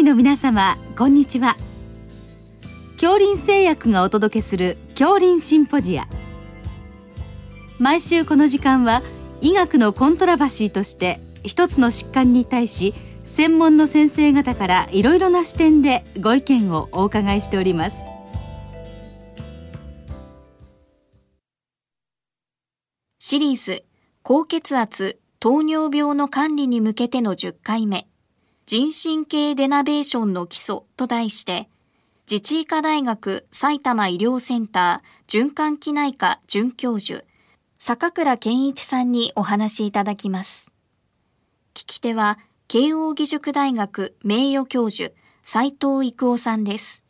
医の皆様こんにちは。恐林製薬がお届けする恐林シンポジア。毎週この時間は医学のコントラバシーとして一つの疾患に対し専門の先生方からいろいろな視点でご意見をお伺いしております。シリーズ高血圧糖尿病の管理に向けての10回目。人神経デナベーションの基礎と題して、自治医科大学埼玉医療センター循環器内科准教授、坂倉健一さんにお話しいただきます。聞き手は、慶應義塾大学名誉教授、斉藤育夫さんです。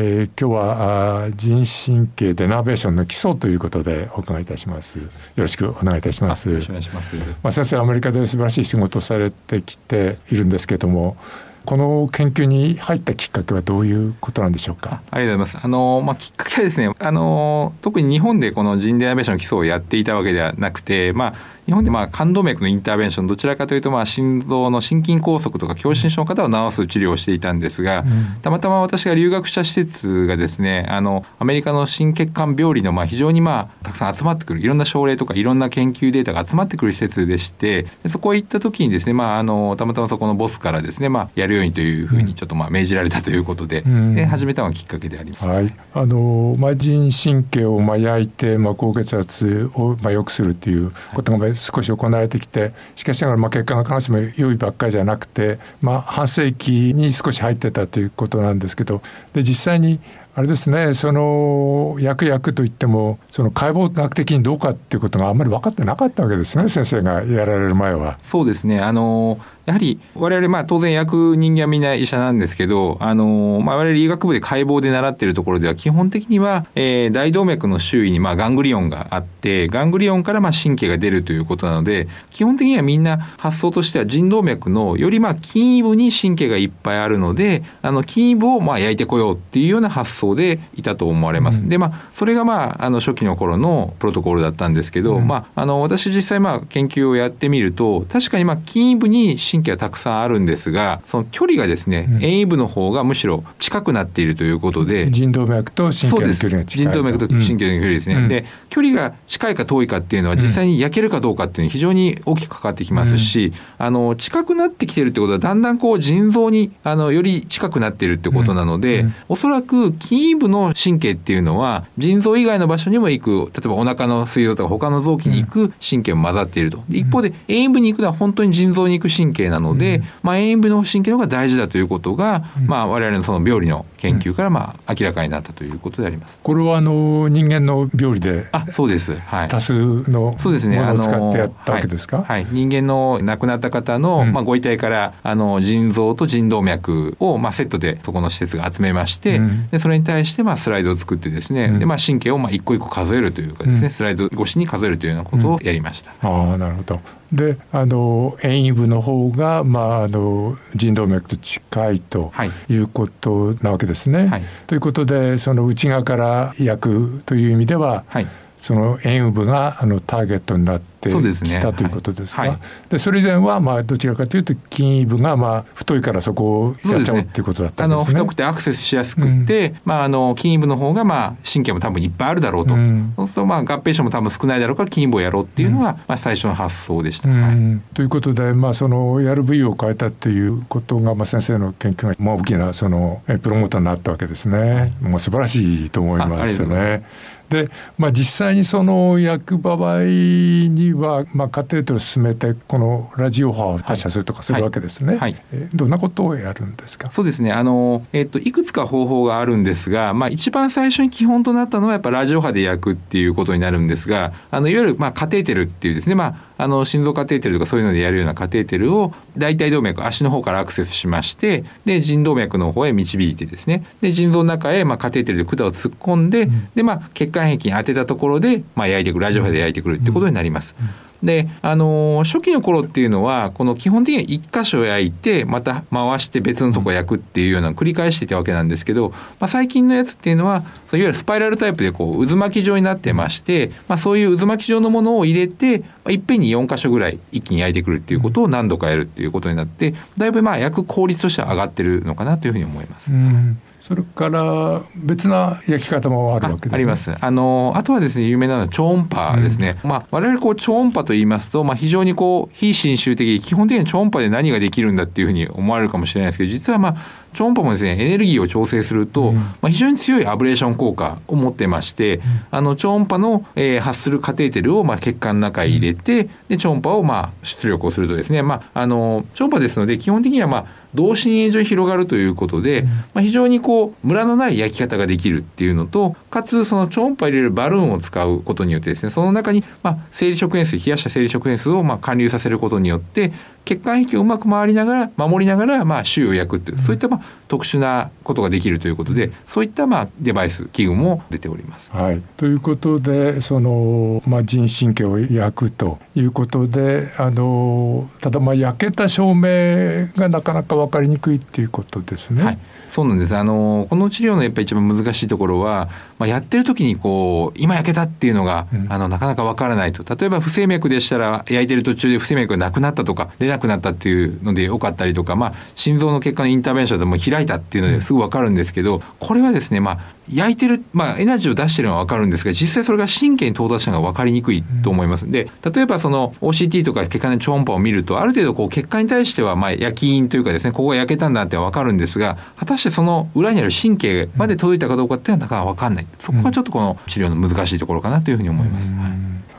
えー、今日は人神経デナベーションの基礎ということでお伺いいたします。よろしくお願いいたします。よろしくお願いします。まあ先生アメリカで素晴らしい仕事をされてきているんですけれども、この研究に入ったきっかけはどういうことなんでしょうか？ありがとうございます。あのまあきっかけはですね、あの特に日本でこの人デナベーションの基礎をやっていたわけではなくて、まあ日本でまあ冠動脈のインターベンションどちらかというとまあ心臓の心筋梗塞とか狭心症の方を治す治療をしていたんですが、うん、たまたま私が留学した施設がですねあのアメリカの心血管病理のまあ非常にまあたくさん集まってくるいろんな症例とかいろんな研究データが集まってくる施設でしてでそこへ行った時にですね、まあ、あのたまたまそこのボスからですね、まあ、やるようにというふうにちょっとまあ命じられたということでうん、で始めたのがきっかけであります。はい、あのまあ、腎神経をまあ焼いて、まあ、高血圧をまあ良くするということが少し行われてきてしかしながらまあ結果が必ずしも良いばっかりじゃなくて、まあ、半世紀に少し入ってたということなんですけどで実際にあれですねその薬薬といってもその解剖学的にどうかっていうことがあんまり分かってなかったわけですね先生がやられる前は。そうですねあのやはり我々まあ当然薬人間はみんな医者なんですけど、あのまあ、我々医学部で解剖で習っているところでは基本的には、えー、大動脈の周囲にまあガングリオンがあってガングリオンからまあ神経が出るということなので基本的にはみんな発想としては腎動脈のよりまあ筋位部に神経がいっぱいあるのであの筋位部をまあ焼いてこようっていうような発想でいたと思われます。うん、でまあそれがまああの初期の頃のプロトコルだったんですけど、うん、まああの私実際まあ研究をやってみると確かにまあ筋位部に神神経はたくさんあるんですがその距離がですね、うん、遠位部の方がむしろ近くなっているということで腎動脈と神経の距離が近い腎動脈と神経の距離ですね、うん、で距離が近いか遠いかっていうのは実際に焼けるかどうかっていうのは非常に大きく関わってきますし、うん、あの近くなってきてるってことはだんだんこう腎臓にあのより近くなっているってことなので、うん、おそらく筋部の神経っていうのは腎臓以外の場所にも行く例えばお腹の膵臓とか他の臓器に行く神経も混ざっていると。一方で遠位部に行くのは本当に腎臓に行く神経なので、まあ、遠因部の神経の方が大事だということが、うん、まあ、我々のその病理の研究からまあ明らかになったということであります。これはあの人間の病理であそうです、はい、多数のものを使ってやったわけですか、はい、はい、人間の亡くなった方の、まあ、ご遺体からあの腎臓と腎動脈をまあセットでそこの施設が集めまして、うん、でそれに対してまあスライドを作ってですね、うん、でまあ神経をまあ一個一個数えるというかですね、スライド越しに数えるというようなことをやりました。ああなるほど。であの遠位部の方が、まあ、あの腎動脈と近いとい。うことなわけですね。はい、ということでその内側から焼くという意味では、はい、その塩部があのターゲットになってってきたということですか？で、ねはい、それ以前はまあどちらかというと筋部がまあ太いからそこをやっちゃうっていうことだったんですね。すね。あの太くてアクセスしやすくて、うん、まああの筋部の方がまあ神経も多分いっぱいあるだろうと、うん、そうするとまあ合併症も多分少ないだろうから筋部をやろうっていうのが、まあ最初の発想でした。はい、ということでまあそのやる部位を変えたっていうことがまあ先生の研究がまあ大きなそのプロモーターになったわけですね。はい、もう素晴らしいと思いますね。で、まあ、実際にその役場合には、まあ、カテーテルを進めてこのラジオ波を発射するとかするわけですね。はい、はい、どんなことをやるんですか？そうですね。あの、えーと、いくつか方法があるんですが、まあ、一番最初に基本となったのはやっぱラジオ波で焼くっていうことになるんですがあのいわゆる、まあ、カテーテルっていうですね、まああの心臓カテーテルとかそういうのでやるようなカテーテルを大腿動脈足の方からアクセスしましてで腎動脈の方へ導いてですね。で腎臓の中へまあカテーテルで管を突っ込んで、うん、でまあ血管壁に当てたところでまあ焼いてくる。ラジオ波で焼いてくるってことになります。うん。うんで、あの初期の頃っていうのは、この基本的には一箇所焼いて、また回して別のとこ焼くっていうような繰り返してたわけなんですけど、まあ、最近のやつっていうのは、いわゆるスパイラルタイプでこう渦巻き状になってまして、まあ、そういう渦巻き状のものを入れて、いっぺんに4箇所ぐらい一気に焼いてくるっていうことを何度かやるっていうことになって、だいぶまあ焼く効率としては上がってるのかなというふうに思います。うんそれから別な焼き方もあるわけです、ね、あります。あのあとはですね有名なのは超音波ですね。うん、まあ我々こう超音波と言いますとまあ非常にこう非侵襲的基本的に超音波で何ができるんだっていうふうに思われるかもしれないですけど実はまあ超音波もですねエネルギーを調整すると、うん、まあ、非常に強いアブレーション効果を持ってまして、うん、あの超音波の、えー、発するカテーテルをまあ血管の中に入れてで超音波をまあ出力をするとですね、まあ、あの超音波ですので基本的にはまあ同心円状に広がるということで、まあ、非常にこうムラのない焼き方ができるっていうのとかつその超音波入れるバルーンを使うことによってですねその中にまあ生理食塩水冷やした生理食塩水をまあ還流させることによって血管壁をうまく回りながら守りながらまあ周囲を焼くっていうそういったまあ特殊なことができるということでそういったまあデバイス器具も出ております。はい、ということでその、まあ、人神経を焼くということであのただまあ焼けた照明がなかなか分かりにくいっていうことですね。はい。そうなんです。あのこの治療のやっぱり一番難しいところは、まあ、やってる時にこう今焼けたっていうのが、うん、あのなかなかわからないと。例えば不整脈でしたら焼いてる途中で不整脈がなくなったとか出なくなったっていうのでよかったりとか、まあ、心臓の血管のインターベンションでも開いたっていうのですぐわかるんですけどこれはですね、まあ、焼いてる、まあ、エナジーを出してるのは分かるんですが実際それが神経に到達したのが分かりにくいと思います、で例えばその OCT とか血管の超音波を見るとある程度こう血管に対してはまあ焼き印というかですねここが焼けたんだって分かるんですが果たしてその裏にある神経まで届いたかどうかっていうのはなかなか分かんない。そこがちょっとこの治療の難しいところかなというふうに思います。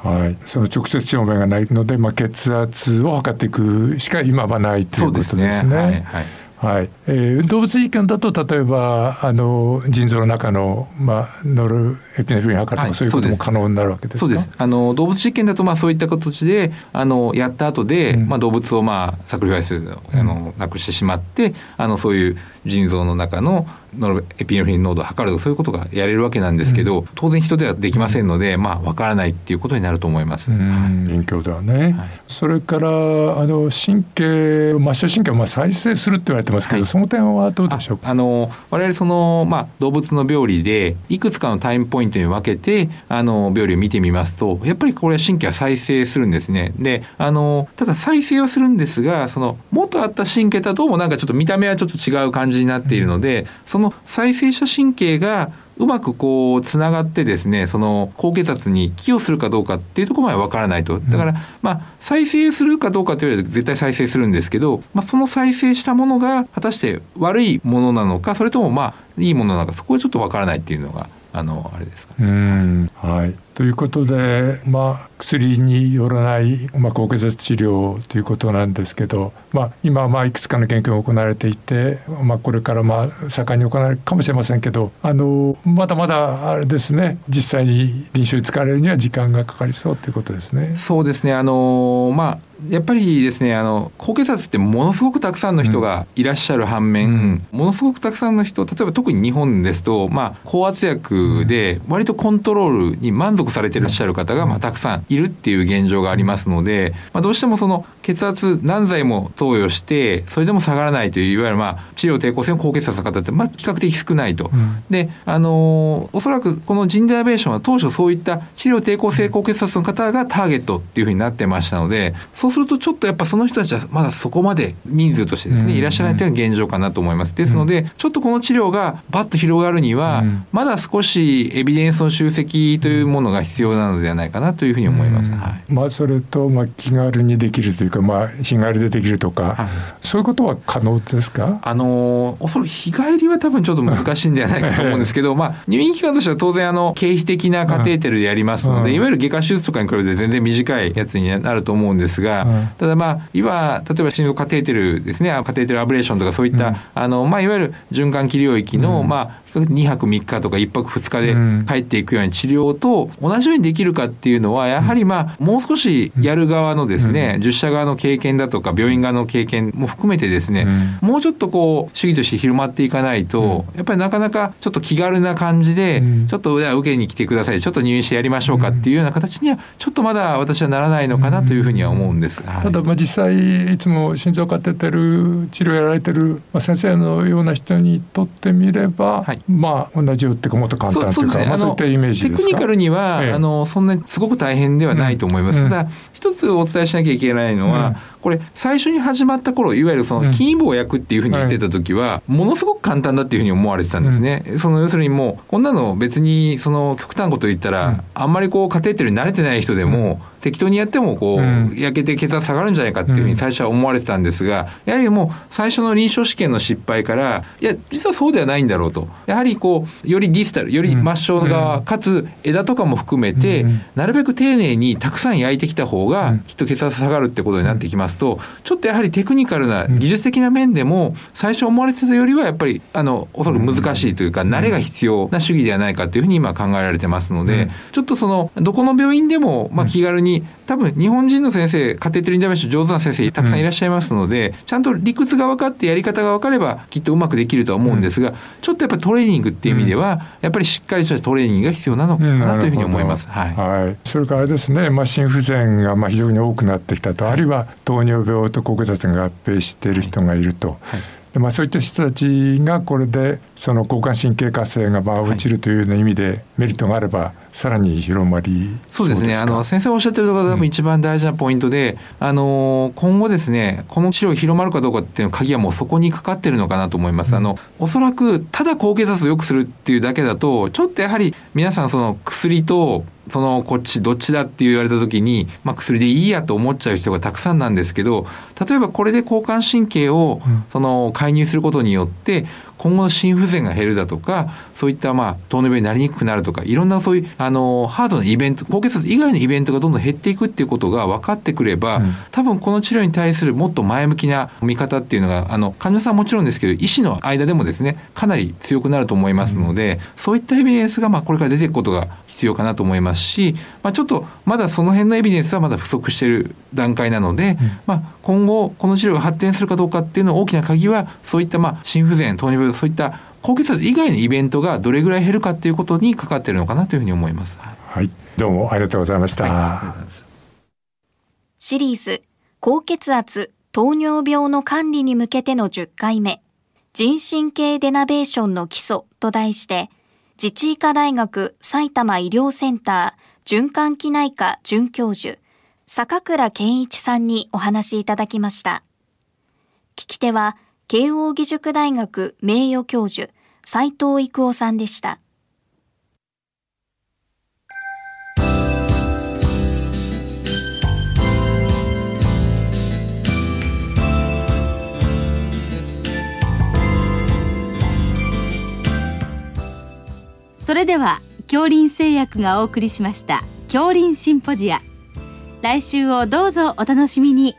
はい、その直接証明がないので、まあ、血圧を測っていくしか今はないということですね。すね。はい、はいはい。えー、動物実験だと例えばあの腎臓の中の、まあ、ノルエピネフリン測るとか、はい、そういうことも可能になるわけですそうです。あの動物実験だとまあそういった形であのやった後で、うん、まあ動物をまあサクリファイスあのなくしてしまってあのそういう腎臓の中のノルエピネフリン濃度を測るとそういうことがやれるわけなんですけど、うん、当然人ではできませんので、まあ、分からないっていうことになると思います。勉強ではね、はい、それからあの神経末梢神経をまあ再生するって言われてますけど、はい、その点はどうでしょうか？あの我々その、まあ、動物の病理でいくつかのタイムポイントに分けてあの病理を見てみますとやっぱりこれは神経は再生するんですね。であのただ再生はするんですがその元あった神経とはどうもなんかちょっと見た目はちょっと違う感じになっているので、その再生した神経がうまくこうつながってですねその高血圧に寄与するかどうかっていうところまでわからないと。だから、まあ再生するかどうかというより絶対再生するんですけど、まあ、その再生したものが果たして悪いものなのかそれともまあいいものなのかそこはちょっとわからないっていうのがあのあれですかね。はいということで、まあ、薬によらない、まあ、高血圧治療ということなんですけど、まあ、今まあいくつかの研究が行われていて、まあ、これからまあ盛んに行われるかもしれませんけどあのまだまだあれですね実際に臨床に使われるには時間がかかりそうということですね。そうですね。あの、まあやっぱりですねあの高血圧ってものすごくたくさんの人がいらっしゃる反面、うん、ものすごくたくさんの人例えば特に日本ですと、まあ、高圧薬で割とコントロールに満足されていらっしゃる方が、まあ、たくさんいるっていう現状がありますので、まあ、どうしてもその血圧何剤も投与してそれでも下がらないといういわゆるまあ治療抵抗性の高血圧の方ってまあ比較的少ないと。うん、であのおそらくこのジンデラベーションは当初そういった治療抵抗性高血圧の方がターゲットっていうふうになってましたのでそうするとちょっとやっぱその人たちはまだそこまで人数としてですね、いらっしゃらないというのが現状かなと思います。ですので、ちょっとこの治療がバッと広がるには、まだ少しエビデンスの集積というものが必要なのではないかなというふうに思います。はい、まあそれとまあ気軽にできるというか、まあ日帰りでできるとか、はい、そういうことは可能ですか？あのおそらく日帰りは多分ちょっと難しいんではないかと思うんですけど、まあ入院期間としては当然あの経費的なカテーテルでやりますので、いわゆる外科手術とかに比べて全然短いやつになると思うんですが、ただまあ今例えば心臓カテーテルですねカテーテルアブレーションとかそういった、うん、あのまあ、いわゆる循環器領域の、うん、まあ、2泊3日とか1泊2日で帰っていくような治療と同じようにできるかっていうのはやはりまあもう少しやる側のですね、受者側の経験だとか病院側の経験も含めてですね、もうちょっとこう主義として広まっていかないと、やっぱりなかなかちょっと気軽な感じで、ちょっと受けに来てくださいちょっと入院してやりましょうかっていうような形にはちょっとまだ私はならないのかなというふうには思うんです。はい、ただまあ実際いつも心臓カテーテル治療やられてる先生のような人にとってみれば、はい、まあ同じよってかもっと簡単というか、ね、まあ、そういったイメージテクニカルには、ええ、あのそんなにすごく大変ではないと思います。うん、ただ一つお伝えしなきゃいけないのは、うん。これ最初に始まった頃いわゆるその金イボを焼くっていうふうに言ってた時は、ものすごく簡単だっていうふうに思われてたんですね、うん、その要するにもうこんなの別にその極端こと言ったら、あんまりこうカテーテルに慣れてない人でも、適当にやってもこう、焼けて血圧下がるんじゃないかっていうふうに最初は思われてたんですがやはりもう最初の臨床試験の失敗からいや実はそうではないんだろうと。やはりこうよりディスタルより末梢側、かつ枝とかも含めて、なるべく丁寧にたくさん焼いてきた方がきっと血圧下がるってことになってきますとちょっとやはりテクニカルな技術的な面でも最初思われてたよりはやっぱりあのおそらく難しいというか慣れが必要な主義ではないかというふうに今考えられてますのでちょっとそのどこの病院でもまあ気軽に多分日本人の先生カテーテルインターベンション上手な先生たくさんいらっしゃいますのでちゃんと理屈が分かってやり方が分かればきっとうまくできるとは思うんですがちょっとやっぱりトレーニングっていう意味ではやっぱりしっかりしたトレーニングが必要なのかなというふうに思います。はい、はい、それからですね、まあ、心不全がまあ非常に多くなってきたと、あるいは糖尿病と高血圧が合併している人がいると。はい。でまあ、そういった人たちがこれでその交感神経活性がまあ落ちるというような意味でメリットがあればさらに広まりそうですね。あの先生おっしゃってるところが多分一番大事なポイントで、うん、あの今後ですねこの治療広まるかどうかっていうの鍵はもうそこにかかってるのかなと思います。うん、あのおそらくただ高血圧を良くするっていうだけだとちょっとやはり皆さんその薬とそのこっちどっちだって言われた時に、まあ、薬でいいやと思っちゃう人がたくさんなんですけど例えばこれで交感神経をその介入することによって今後の心不全が減るだとかそういったまあ糖尿病になりにくくなるとかいろんなそういうあのハードなイベント高血圧以外のイベントがどんどん減っていくっていうことが分かってくれば、うん、多分この治療に対するもっと前向きな見方っていうのがあの患者さんはもちろんですけど医師の間でもですねかなり強くなると思いますので、うん、そういったエビデンスがまあこれから出ていくことが必要かなと思いますし、まあ、ちょっとまだその辺のエビデンスはまだ不足している段階なので、うん、まあ、今後この治療が発展するかどうかっていうの大きな鍵はそういったまあ心不全糖尿病そういった高血圧以外のイベントがどれぐらい減るかっていうことにかかっているのかなというふうに思います。はい、どうもありがとうございました。はい、シリーズ高血圧糖尿病の管理に向けての10回目人神経デナベーションの基礎と題して自治医科大学埼玉医療センター循環器内科准教授坂倉健一さんにお話しいただきました。聞き手は慶應義塾大学名誉教授斉藤育夫さんでした。それでは恐林製薬がお送りしました恐林シンポジア来週をどうぞお楽しみに